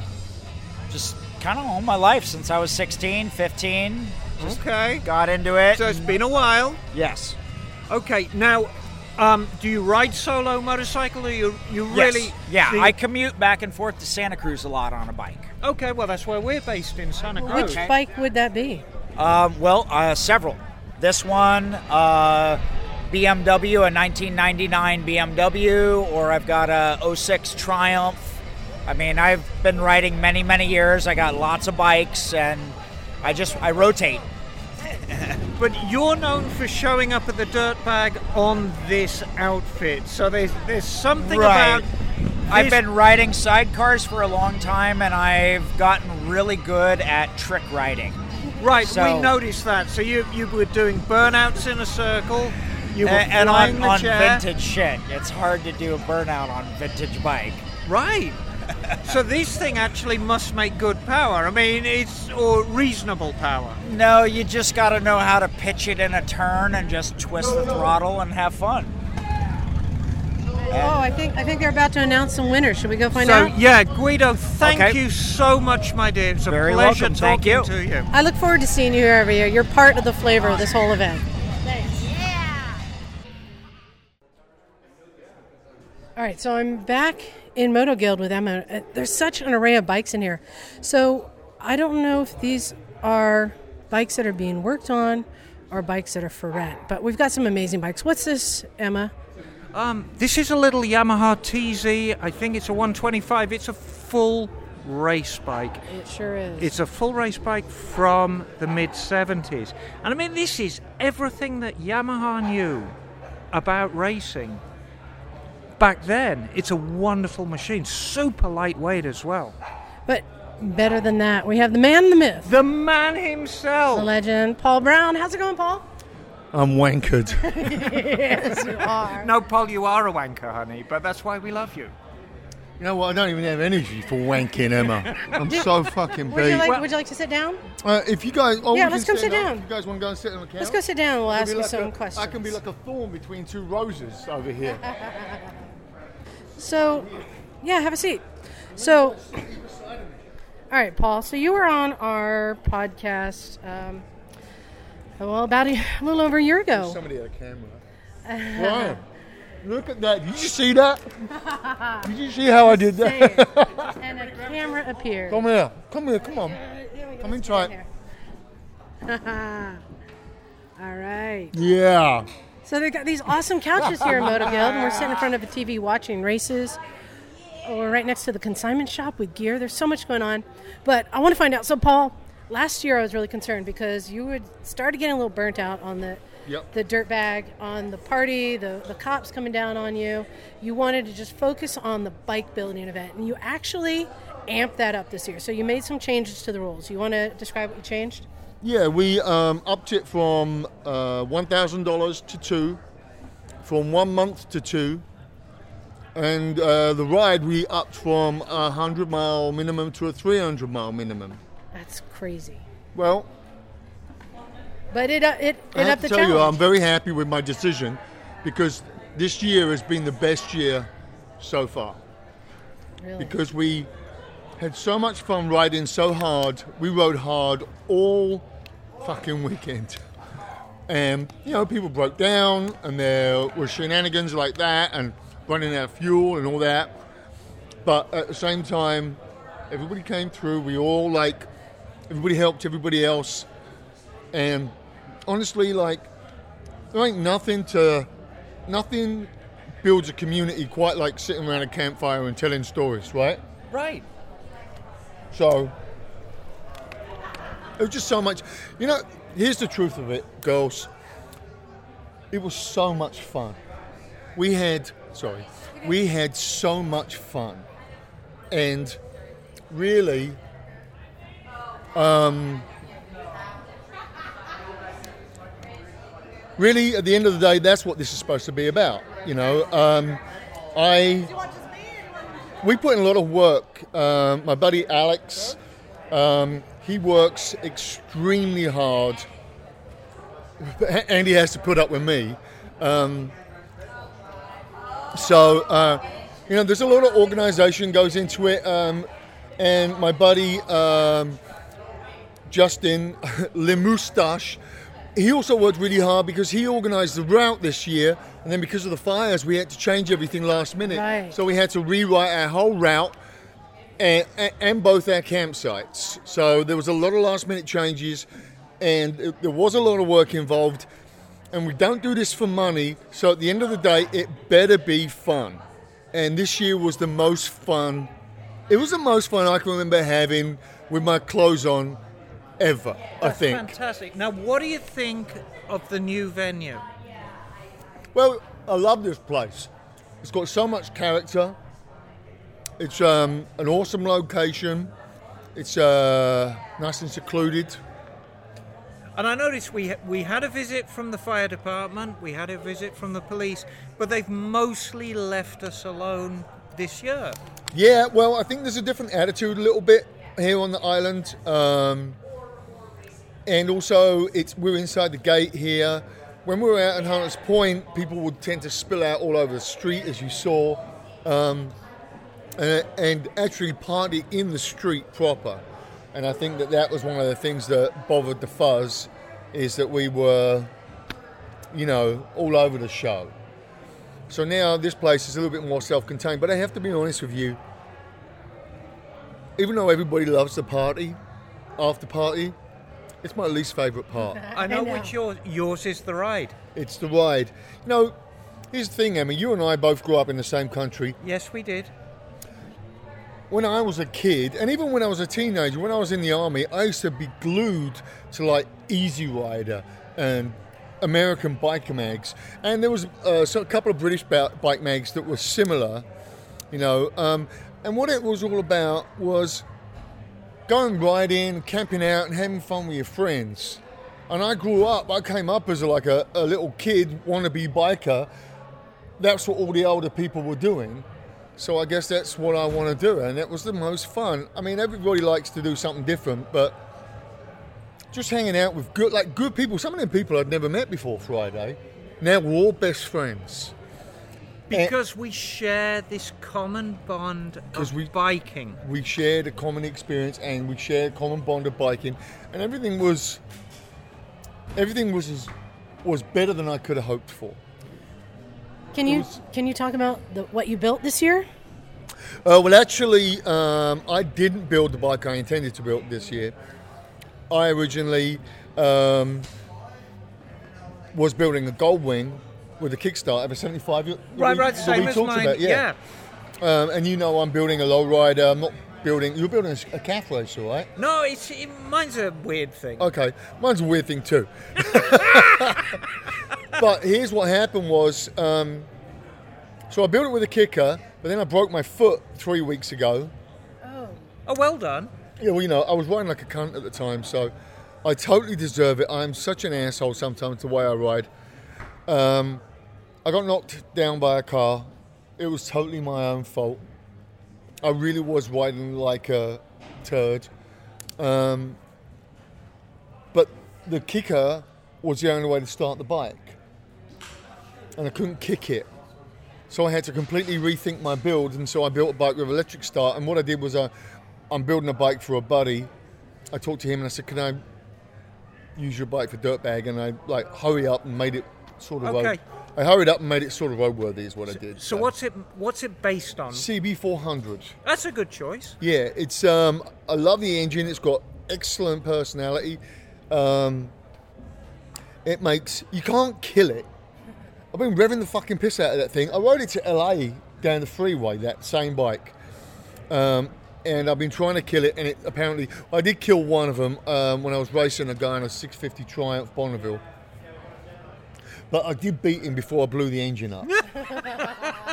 just kind of all my life since I was 16, 15. Just Okay. got into it. So it's been a while. yes. Okay. Now, um, do you ride solo motorcycle, or you you Yes. really? Yeah, you- I commute back and forth to Santa Cruz a lot on a bike. Okay. Well, that's where we're based in Santa Cruz. Which bike would that be? Um, well, uh, several. this one, uh, BMW, a 1999 BMW, or I've got a 06 Triumph. I mean, I've been riding many, many years. I got lots of bikes, and I just I rotate. But you're known for showing up at the dirt bag on this outfit. So there's there's something Right. about I've been riding sidecars for a long time, and I've gotten really good at trick riding. Right, So- we noticed that. So you you were doing burnouts in a circle. You were and, and on, on vintage shit. It's hard to do a burnout on vintage bike. Right. So this thing actually must make good power. I mean, it's or reasonable power. No, you just got to know how to pitch it in a turn and just twist the throttle and have fun. Oh, I think I think they're about to announce some winners. Should we go find so out? yeah, Guido, thank Okay. you so much, my dear. It's a Very pleasure welcome. Thank talking you. to you. I look forward to seeing you here every year. You're part of the flavor of this whole event. Thanks. Yeah. All right, so I'm back in Moto Guild with Emma. Uh, There's such an array of bikes in here. So I don't know if these are bikes that are being worked on or bikes that are for rent, but we've got some amazing bikes. What's this, Emma? Um, this is a little Yamaha TZ. I think it's a 125. It's a full race bike. It sure is. It's a full race bike from the mid 70s. And I mean, this is everything that Yamaha knew about racing back then. It's a wonderful machine, super lightweight as well. But better than that, we have the man, the myth, The man himself. the legend, Paul Brown. How's it going, Paul? I'm wankered. yes, you are. No, Paul, you are a wanker, honey, but that's why we love you. You know what? I don't even have energy for wanking, Emma. I'm so fucking Would you beat. like? would you like to sit down? uh, if you guys, oh, Yeah, let's can come sit stand up. down. If you guys want to go and sit on the couch? Let's go sit down. We'll ask you like some a- questions. I can be like a thorn between two roses over here. So, yeah, have a seat. So, all right, Paul. So you were on our podcast, um, well, about a, a little over a year ago. Somebody had a camera. Wow. Look at that. Did you see that? Did you see how I did Say that? it. and a camera appeared. Come here. Come here. Come on. Come and try it. all right. Yeah. So they've got these awesome couches here in Moto Guild, and we're sitting in front of a TV watching races. We're right next to the consignment shop with gear. There's so much going on. But I want to find out. So, Paul, last year I was really concerned because you would started getting a little burnt out on the Yep. the dirt bag, on the party, the, the cops coming down on you. You wanted to just focus on the bike building event, and you actually amped that up this year. So you made some changes to the rules. You want to describe what you changed? Yeah, we um, upped it from uh, $1,000 to two, from one month to two, and uh, the ride we upped from a 100 mile minimum to a 300 mile minimum. That's crazy. Well, But it uh, it I have to the tell you, challenge. I'm very happy with my decision because this year has been the best year so far. Really? Because we had so much fun riding so hard. We rode hard all fucking weekend. And, you know, people broke down and there were shenanigans like that and running out of fuel and all that. But at the same time, everybody came through. We all, like, everybody helped everybody else. And honestly, like, there ain't nothing to, nothing builds a community quite like sitting around a campfire and telling stories, right? Right. So it was just so much. You know, here's the truth of it, girls. It was so much fun. We had, sorry, we had so much fun, and really, um, really, at the end of the day, that's what this is supposed to be about. You know, um, I we put in a lot of work. Um, my buddy Alex, um, he works extremely hard, and he has to put up with me. Um, so, uh, you know, there's a lot of organisation goes into it, um, and my buddy um, Justin Lemoustache, he also worked really hard because he organised the route this year, and then because of the fires, we had to change everything last minute. Right. So we had to rewrite our whole route and, and both our campsites. So there was a lot of last minute changes, and it, there was a lot of work involved. And we don't do this for money, so at the end of the day, it better be fun. And this year was the most fun. It was the most fun I can remember having with my clothes on ever. I think. fantastic. Now, what do you think of the new venue? Well, I love this place. It's got so much character. It's um, an awesome location. It's uh, nice and secluded. And I noticed we we had a visit from the fire department, we had a visit from the police, but they've mostly left us alone this year. Yeah, well, I think there's a different attitude a little bit here on the island, um, and also it's we're inside the gate here. When we were out in Hunters Point, people would tend to spill out all over the street, as you saw, um, and, and actually party in the street proper. And I think that that was one of the things that bothered the fuzz, is that we were, you know, all over the show. So now this place is a little bit more self-contained. But I have to be honest with you. Even though everybody loves the party, after party, it's my least favourite part. I know, which yours yours is the ride. It's the ride. You know, here's the thing, Emma. You and I both grew up in the same country. Yes, we did. When I was a kid, and even when I was a teenager, when I was in the army, I used to be glued to like Easy Rider and American biker mags. And there was uh, so a couple of British bike mags that were similar, you know. Um, and what it was all about was going riding, camping out, and having fun with your friends. And I grew up, I came up as like a, a little kid, wannabe biker. That's what all the older people were doing. So I guess that's what I want to do, and it was the most fun. I mean, everybody likes to do something different, but just hanging out with good, like good people. Some of them people I'd never met before Friday. Now we're all best friends. Because we share this common bond of we, biking. We shared a common experience, and we shared a common bond of biking, and everything was everything was was better than I could have hoped for. Can you can you talk about the, what you built this year? Uh, well, actually, um, I didn't build the bike I intended to build this year. I originally um, was building a Goldwing with a Kickstarter of a 75. that Right, we- right, that same we as talked mine, about, yeah. Um, and you know, I'm building a lowrider. I'm not building. You're building a, a café racer, right? No, it's it, mine's a weird thing. Okay, mine's a weird thing too. but here's what happened was, um, so I built it with a kicker, but then I broke my foot three weeks ago. Oh, Oh, well done. Yeah, well, you know, I was riding like a cunt at the time, so I totally deserve it. I'm such an asshole sometimes the way I ride. Um, I got knocked down by a car. It was totally my own fault. I really was riding like a turd. Um, but the kicker was the only way to start the bike. And I couldn't kick it. So I had to completely rethink my build, and so I built a bike with electric start. And what I did was I, I'm building a bike for a buddy. I talked to him and I said, "Can I use your bike for dirt bag?" And I like hurry up and made it sort of. Okay. Road, I hurried up and made it sort of roadworthy, is what I did. So what's it what's it based on? CB400. That's a good choice. Yeah, it's. Um, I love the engine. It's got excellent personality. Um, it makes you can't kill it. I've been revving the fucking piss out of that thing. I rode it to LA down the freeway. That same bike. Um, and I've been trying to kill it, and it apparently I did kill one of them um, when I was racing a guy on a 650 Triumph Bonneville. But I did beat him before I blew the engine up.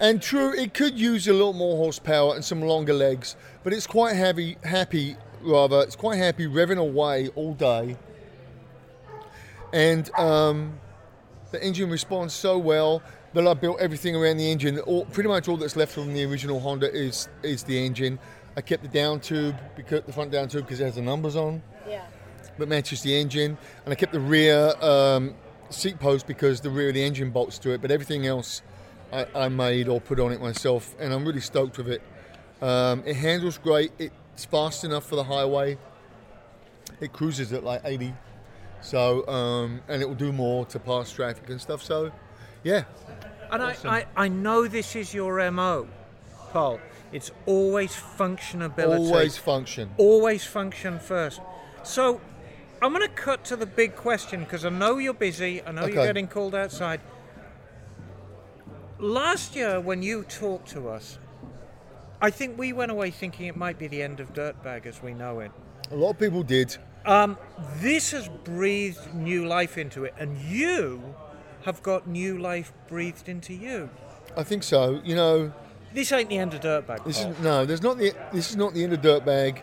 and true, it could use a little more horsepower and some longer legs, but it's quite heavy, happy rather. It's quite happy revving away all day, and um, the engine responds so well that I built everything around the engine. All, pretty much all that's left from the original Honda is is the engine. I kept the down tube, because the front down tube, because it has the numbers on. Yeah. That matches the engine, and I kept the rear um, seat post because the rear of the engine bolts to it. But everything else, I, I made or put on it myself, and I'm really stoked with it. Um, it handles great. It's fast enough for the highway. It cruises at like 80, so um, and it will do more to pass traffic and stuff. So, yeah. And Awesome. I, I, I know this is your MO, Paul. It's always functionability. Always function. Always function first. So, I'm going to cut to the big question because I know you're busy. I know you're getting called outside. Last year, when you talked to us, I think we went away thinking it might be the end of Dirtbag as we know it. A lot of people did. Um, this has breathed new life into it, and you have got new life breathed into you. I think so. You know, This ain't the end of Dirtbag. this is no. There's not the. This is not the end of Dirtbag,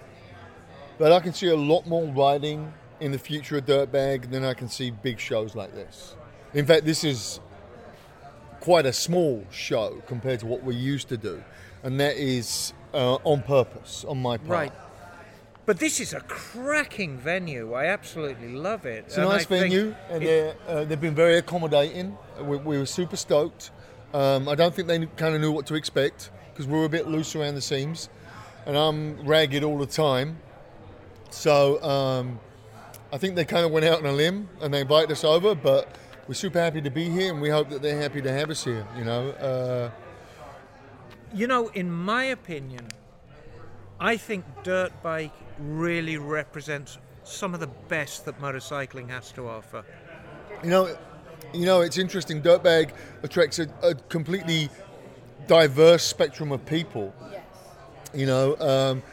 but I can see a lot more riding in the future of Dirtbag than I can see big shows like this. In fact, this is quite a small show compared to what we used to do, and that is uh, on purpose on my part. Right. But this is a cracking venue. I absolutely love it. It's a And nice I venue, and it- uh, they've been very accommodating. We, we were super stoked. Um, I don't think they kind of knew what to expect because we were a bit loose around the seams, and I'm ragged all the time. So um, I think they kind of went out on a limb and they invited us over, but we're super happy to be here, and we hope that they're happy to have us here. You know, uh, You know, in my opinion, I think dirt bike really represents some of the best that motorcycling has to offer. You know, you know, it's interesting. Dirtbag attracts a, a completely diverse spectrum of people. Yes. You know, um,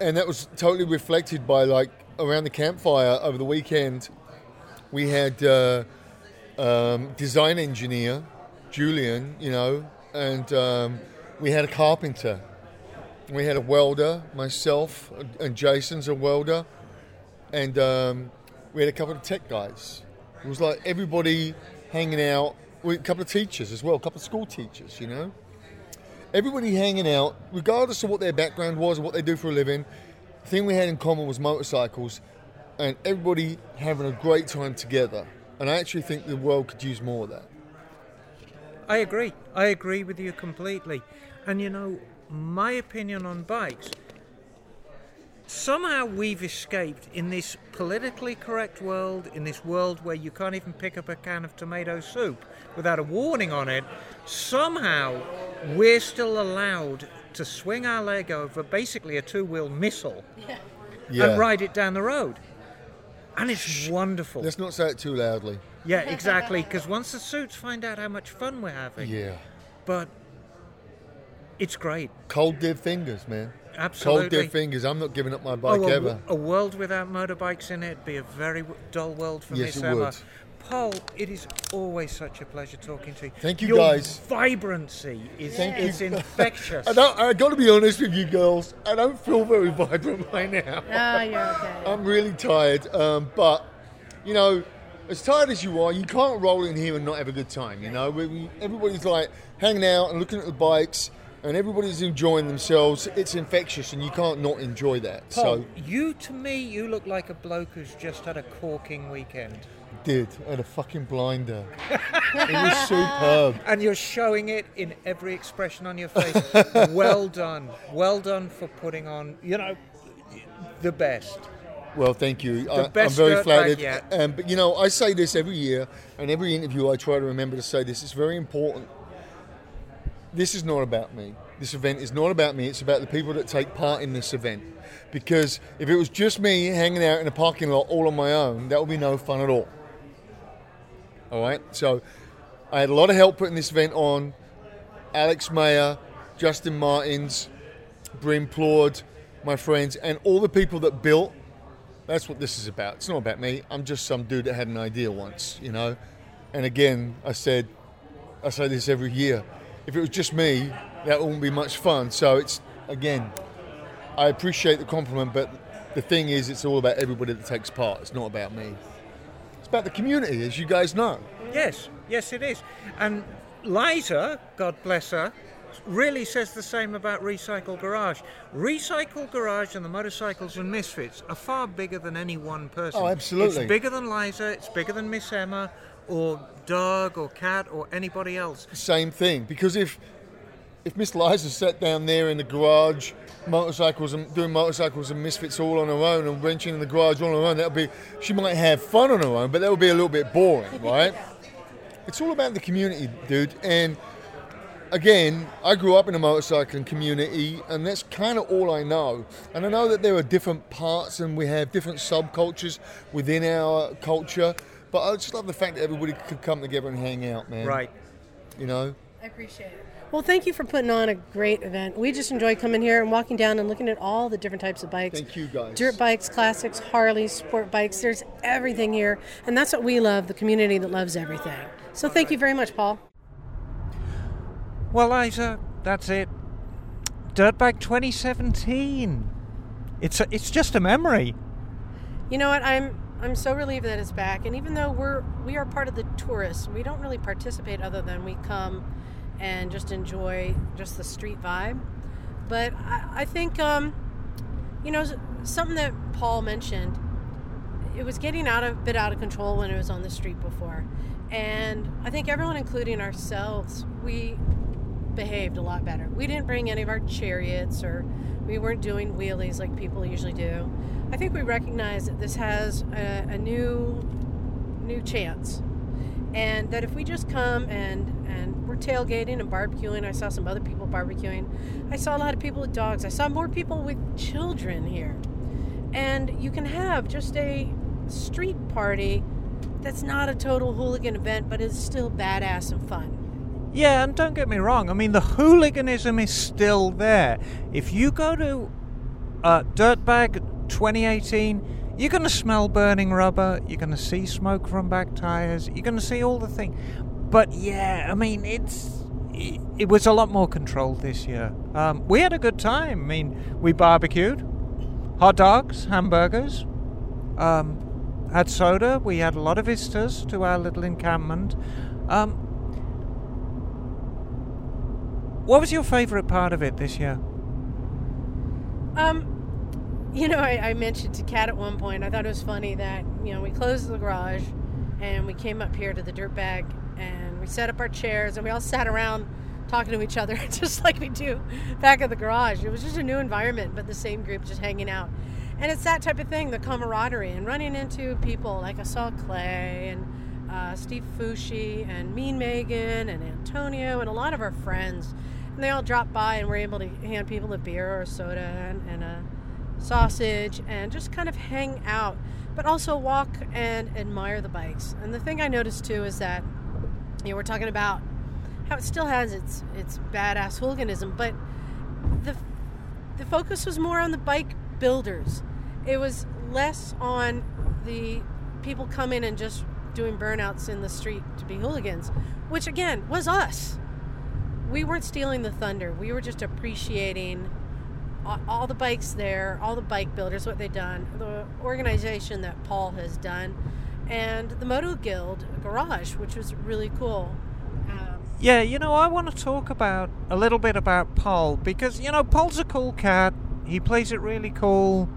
and that was totally reflected by like around the campfire over the weekend. We had uh, um, design engineer Julian, you know, and um, we had a carpenter. We had a welder, myself, and Jason's a welder, and um, we had a couple of tech guys. It was like everybody hanging out. with a couple of teachers as well, a couple of school teachers, you know. Everybody hanging out, regardless of what their background was or what they do for a living. The thing we had in common was motorcycles, and everybody having a great time together. And I actually think the world could use more of that. I agree. I agree with you completely. And you know, my opinion on bikes somehow we've escaped in this politically correct world, in this world where you can't even pick up a can of tomato soup without a warning on it. Somehow we're still allowed to swing our leg over basically a two wheel missile Yeah. and ride it down the road. And it's wonderful. Let's not say it too loudly. Yeah, exactly. Because once the suits find out how much fun we're having, Yeah. but it's great. Cold dead fingers, man. Absolutely. Cold dead fingers. I'm not giving up my bike oh, a, ever. a world without motorbikes in it would be a very dull world for Yes, Miss it Emma. would. Paul, it is always such a pleasure talking to you. Thank you, Your guys. Vibrancy is Thank you. it's infectious. I, don't, I got to be honest with you, girls. I don't feel very vibrant right now. Oh, you're okay. I'm really tired, um, but you know, as tired as you are, you can't roll in here and not have a good time. You know, we, we- everybody's like hanging out and looking at the bikes, and everybody's enjoying themselves. It's infectious, and you can't not enjoy that. Paul, So, you to me, you look like a bloke who's just had a corking weekend. did I had a fucking blinder. it was superb. And you're showing it in every expression on your face. well done. Well done for putting on, you know, the best. Well, thank you. I, I'm very flattered. Um, but you know, I say this every year, and every interview I try to remember to say this. It's very important. This is not about me. This event is not about me. It's about the people that take part in this event. Because if it was just me hanging out in a parking lot all on my own, that would be no fun at all. All right. So I had a lot of help putting this event on. Alex Mayer, Justin Martins, Brim Plaud, my friends, and all the people that built. That's what this is about. It's not about me. I'm just some dude that had an idea once, you know. And again, I said, I say this every year. If it was just me, that wouldn't be much fun. So it's again, I appreciate the compliment, but the thing is, it's all about everybody that takes part. It's not about me. It's about the community, as you guys know. Yes, yes, it is. And Liza, God bless her, really says the same about Recycle Garage. Recycle Garage and the Motorcycles and Misfits are far bigger than any one person. Oh, absolutely. It's bigger than Liza, it's bigger than Miss Emma, or Doug, or Kat, or anybody else. Same thing. Because if if Miss Liza sat down there in the garage, motorcycles and doing motorcycles and misfits all on her own and wrenching in the garage all on her own, that would be she might have fun on her own, but that would be a little bit boring, right? It's all about the community, dude. And again, I grew up in a motorcycling community, and that's kind of all I know. And I know that there are different parts, and we have different subcultures within our culture. But I just love the fact that everybody could come together and hang out, man. Right. You know. I appreciate it. Well, thank you for putting on a great event. We just enjoy coming here and walking down and looking at all the different types of bikes. Thank you, guys. Dirt bikes, classics, Harleys, sport bikes. There's everything here, and that's what we love—the community that loves everything. So, thank you very much, Paul. Well, Liza, that's it. Dirtbag 2017. It's a, it's just a memory. You know what? I'm I'm so relieved that it's back. And even though we're we are part of the tourists, we don't really participate other than we come and just enjoy just the street vibe. But I, I think um, you know something that Paul mentioned. It was getting out of bit out of control when it was on the street before, and I think everyone, including ourselves, we behaved a lot better. We didn't bring any of our chariots or we weren't doing wheelies like people usually do. I think we recognize that this has a, a new new chance. And that if we just come and and we're tailgating and barbecuing, I saw some other people barbecuing. I saw a lot of people with dogs. I saw more people with children here. And you can have just a street party that's not a total hooligan event, but is still badass and fun. Yeah, and don't get me wrong. I mean, the hooliganism is still there. If you go to uh, Dirtbag 2018, you're going to smell burning rubber. You're going to see smoke from back tires. You're going to see all the things. But yeah, I mean, it's it, it was a lot more controlled this year. Um, we had a good time. I mean, we barbecued, hot dogs, hamburgers, um, had soda. We had a lot of visitors to our little encampment. Um, what was your favourite part of it this year? Um, you know, I, I, mentioned to Kat at one point, I thought it was funny that, you know, we closed the garage and we came up here to the dirt bag and we set up our chairs and we all sat around talking to each other just like we do back at the garage. It was just a new environment, but the same group just hanging out. And it's that type of thing, the camaraderie and running into people like I saw Clay and uh, Steve Fushi and Mean Megan and Antonio and a lot of our friends and they all dropped by and were able to hand people a beer or a soda and, and a sausage and just kind of hang out, but also walk and admire the bikes. And the thing I noticed too is that you know we're talking about how it still has its its badass hooliganism, but the the focus was more on the bike builders. It was less on the people coming and just doing burnouts in the street to be hooligans, which again was us we weren't stealing the thunder. We were just appreciating all, the bikes there, all the bike builders, what they've done, the organization that Paul has done, and the Moto Guild Garage, which was really cool. Um, yeah, you know, I want to talk about a little bit about Paul because you know Paul's a cool cat. He plays it really cool,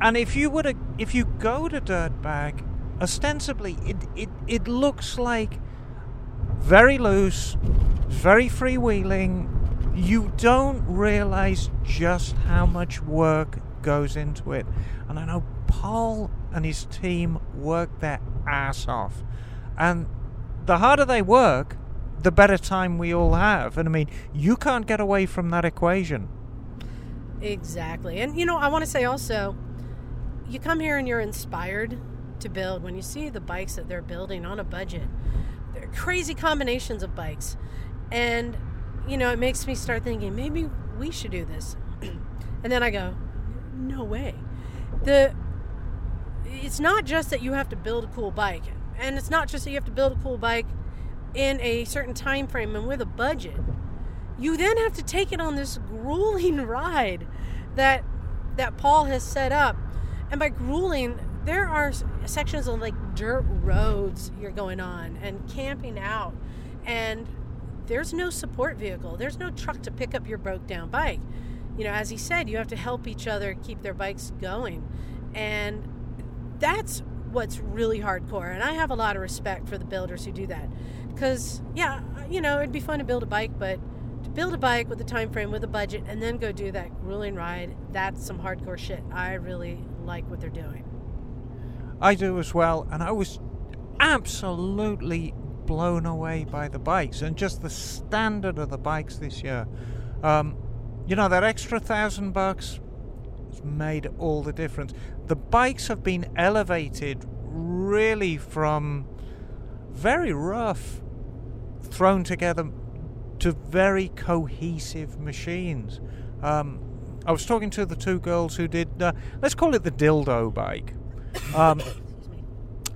and if you to, if you go to Dirtbag, ostensibly it it it looks like very loose, very freewheeling. You don't realize just how much work goes into it. And I know Paul and his team work their ass off. And the harder they work, the better time we all have. And I mean, you can't get away from that equation. Exactly. And you know, I want to say also, you come here and you're inspired to build when you see the bikes that they're building on a budget. They're crazy combinations of bikes. And, you know, it makes me start thinking maybe we should do this. and then I go, no way. The it's not just that you have to build a cool bike, and it's not just that you have to build a cool bike in a certain time frame and with a budget. You then have to take it on this grueling ride that that Paul has set up. And by grueling, there are sections of like dirt roads you're going on and camping out and there's no support vehicle. There's no truck to pick up your broke down bike. You know, as he said, you have to help each other keep their bikes going. And that's what's really hardcore. And I have a lot of respect for the builders who do that. Because, yeah, you know, it'd be fun to build a bike, but to build a bike with a time frame, with a budget, and then go do that grueling ride, that's some hardcore shit. I really like what they're doing. I do as well, and I was absolutely blown away by the bikes and just the standard of the bikes this year. Um, you know, that extra thousand bucks has made all the difference. The bikes have been elevated really from very rough, thrown together to very cohesive machines. Um, I was talking to the two girls who did, uh, let's call it the dildo bike. Um,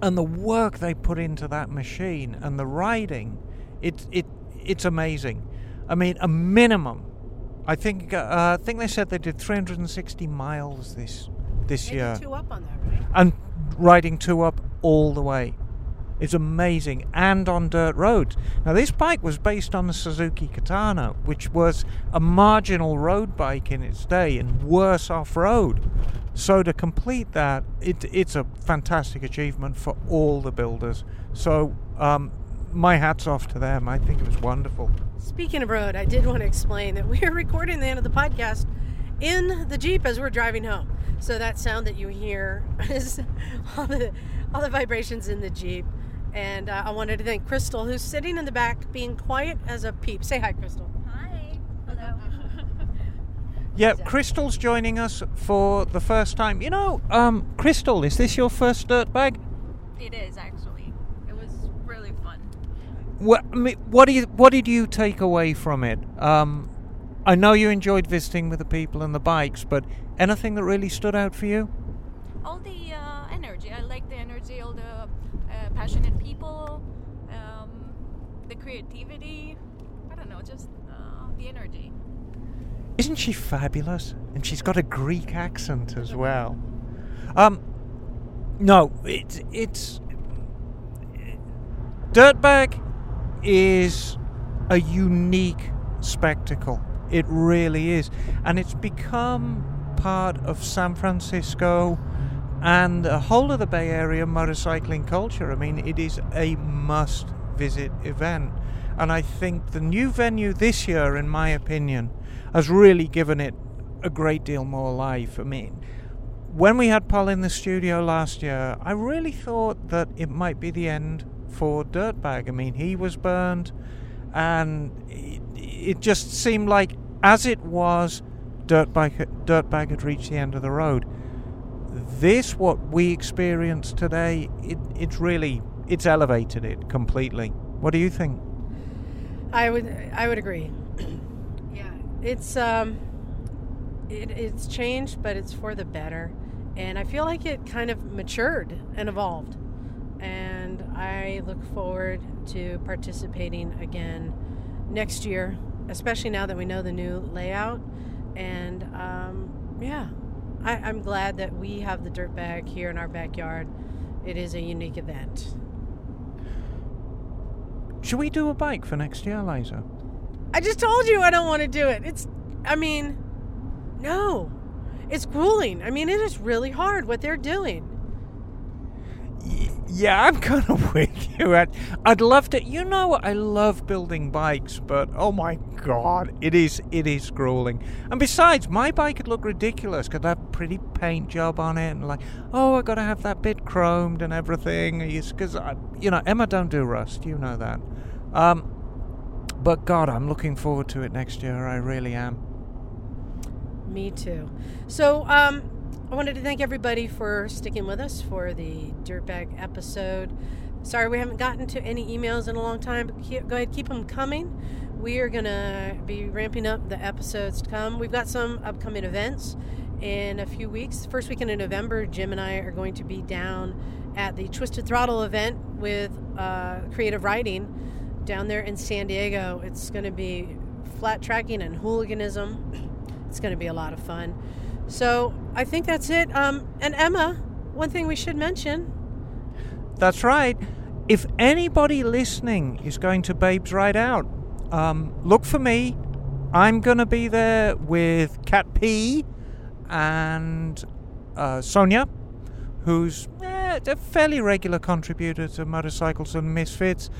and the work they put into that machine and the riding, it, it, it's amazing. I mean, a minimum. I think uh, I think they said they did 360 miles this this year, two up on that, right? and riding two up all the way. It's amazing, and on dirt roads. Now, this bike was based on the Suzuki Katana, which was a marginal road bike in its day and worse off road. So to complete that, it, it's a fantastic achievement for all the builders. So um, my hats off to them. I think it was wonderful. Speaking of road, I did want to explain that we are recording the end of the podcast in the Jeep as we're driving home. So that sound that you hear is all the, all the vibrations in the Jeep. And uh, I wanted to thank Crystal, who's sitting in the back being quiet as a peep. Say hi, Crystal. Yeah, Crystal's joining us for the first time. You know, um, Crystal, is this your first dirt bag? it is actually. It was really fun. What, I mean, what, do you, what did you take away from it? Um, I know you enjoyed visiting with the people and the bikes, but anything that really stood out for you? All the uh, energy. I like the energy. All the uh, passionate people. Um, the creativity. I don't know. Just uh, the energy. Isn't she fabulous? And she's got a Greek accent as well. Um, no, it's it's Dirtbag is a unique spectacle. It really is, and it's become part of San Francisco and the whole of the Bay Area motorcycling culture. I mean, it is a must-visit event, and I think the new venue this year, in my opinion, has really given it a great deal more life. I mean, when we had Paul in the studio last year, I really thought that it might be the end for Dirtbag. I mean, he was burned, and it, just seemed like, as it was, Dirtbag, Dirtbag had reached the end of the road. This, what we experienced today, it, it's really, it's elevated it completely. What do you think? I would I would agree. It's um, it, it's changed, but it's for the better, and I feel like it kind of matured and evolved, and I look forward to participating again next year, especially now that we know the new layout, and um, yeah, I, I'm glad that we have the dirt bag here in our backyard. It is a unique event. Should we do a bike for next year, Liza? I just told you I don't want to do it. It's, I mean, no. It's grueling. I mean, it is really hard what they're doing. Yeah, I'm kind of with you. I'd, I'd love to. You know, I love building bikes, but oh my god, it is it is grueling. And besides, my bike would look ridiculous because I have pretty paint job on it, and like, oh, I got to have that bit chromed and everything. Because you know, Emma don't do rust. You know that. Um, but God, I'm looking forward to it next year. I really am. Me too. So, um, I wanted to thank everybody for sticking with us for the Dirtbag episode. Sorry we haven't gotten to any emails in a long time, but keep, go ahead, keep them coming. We are going to be ramping up the episodes to come. We've got some upcoming events in a few weeks. First weekend in November, Jim and I are going to be down at the Twisted Throttle event with uh, Creative Writing down there in San Diego. It's going to be flat tracking and hooliganism. It's going to be a lot of fun. So I think that's it. Um, and Emma, one thing we should mention. That's right. If anybody listening is going to Babes Ride Out, um, look for me. I'm going to be there with Cat P and uh, Sonia, who's eh, a fairly regular contributor to Motorcycles and Misfits.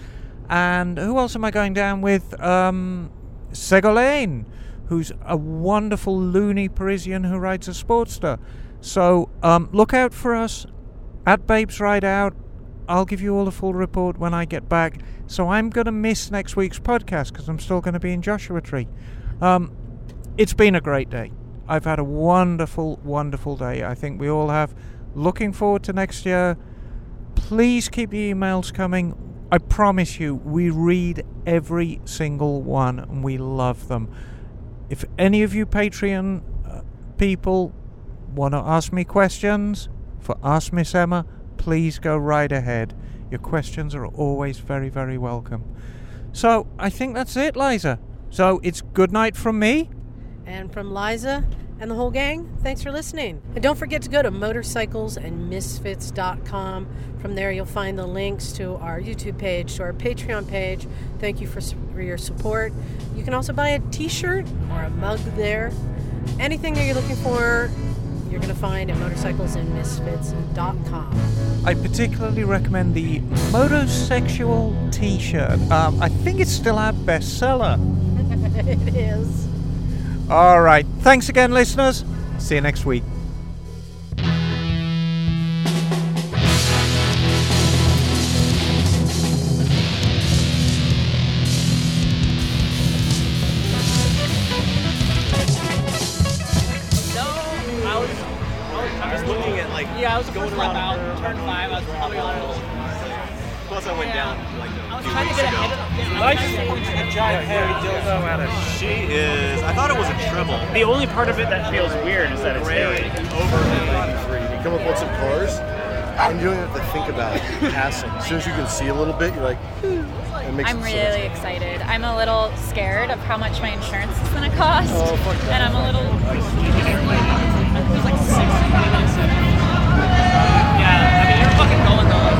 And who else am I going down with? Um, Segolene, who's a wonderful loony Parisian who rides a Sportster. So um, look out for us at Babes Ride Out. I'll give you all a full report when I get back. So I'm going to miss next week's podcast because I'm still going to be in Joshua Tree. Um, it's been a great day. I've had a wonderful, wonderful day. I think we all have. Looking forward to next year. Please keep the emails coming. I promise you, we read every single one and we love them. If any of you Patreon uh, people want to ask me questions for Ask Miss Emma, please go right ahead. Your questions are always very, very welcome. So I think that's it, Liza. So it's good night from me. And from Liza and the whole gang, thanks for listening. And don't forget to go to motorcyclesandmisfits.com. From there, you'll find the links to our YouTube page, to our Patreon page. Thank you for, for your support. You can also buy a t shirt or a mug there. Anything that you're looking for, you're going to find at motorcyclesandmisfits.com. I particularly recommend the Motosexual t shirt. Um, I think it's still our bestseller. it is. All right. Thanks again, listeners. See you next week. I was, I was looking at like yeah, I was going around out, turn five. I was probably on it. Plus, I went down like a few weeks ago. a giant hairy dildo at it. She is. I thought it was a triple. The only part of it that feels weird is that it's hairy. You come up on some cars, and you don't have to think about passing. As soon as you can see a little bit, you're like, hmm, it makes I'm it really much- excited. I'm a little scared of how much my insurance is going to cost. Oh, fuck and I'm a little. Yeah, I mean you're fucking going though.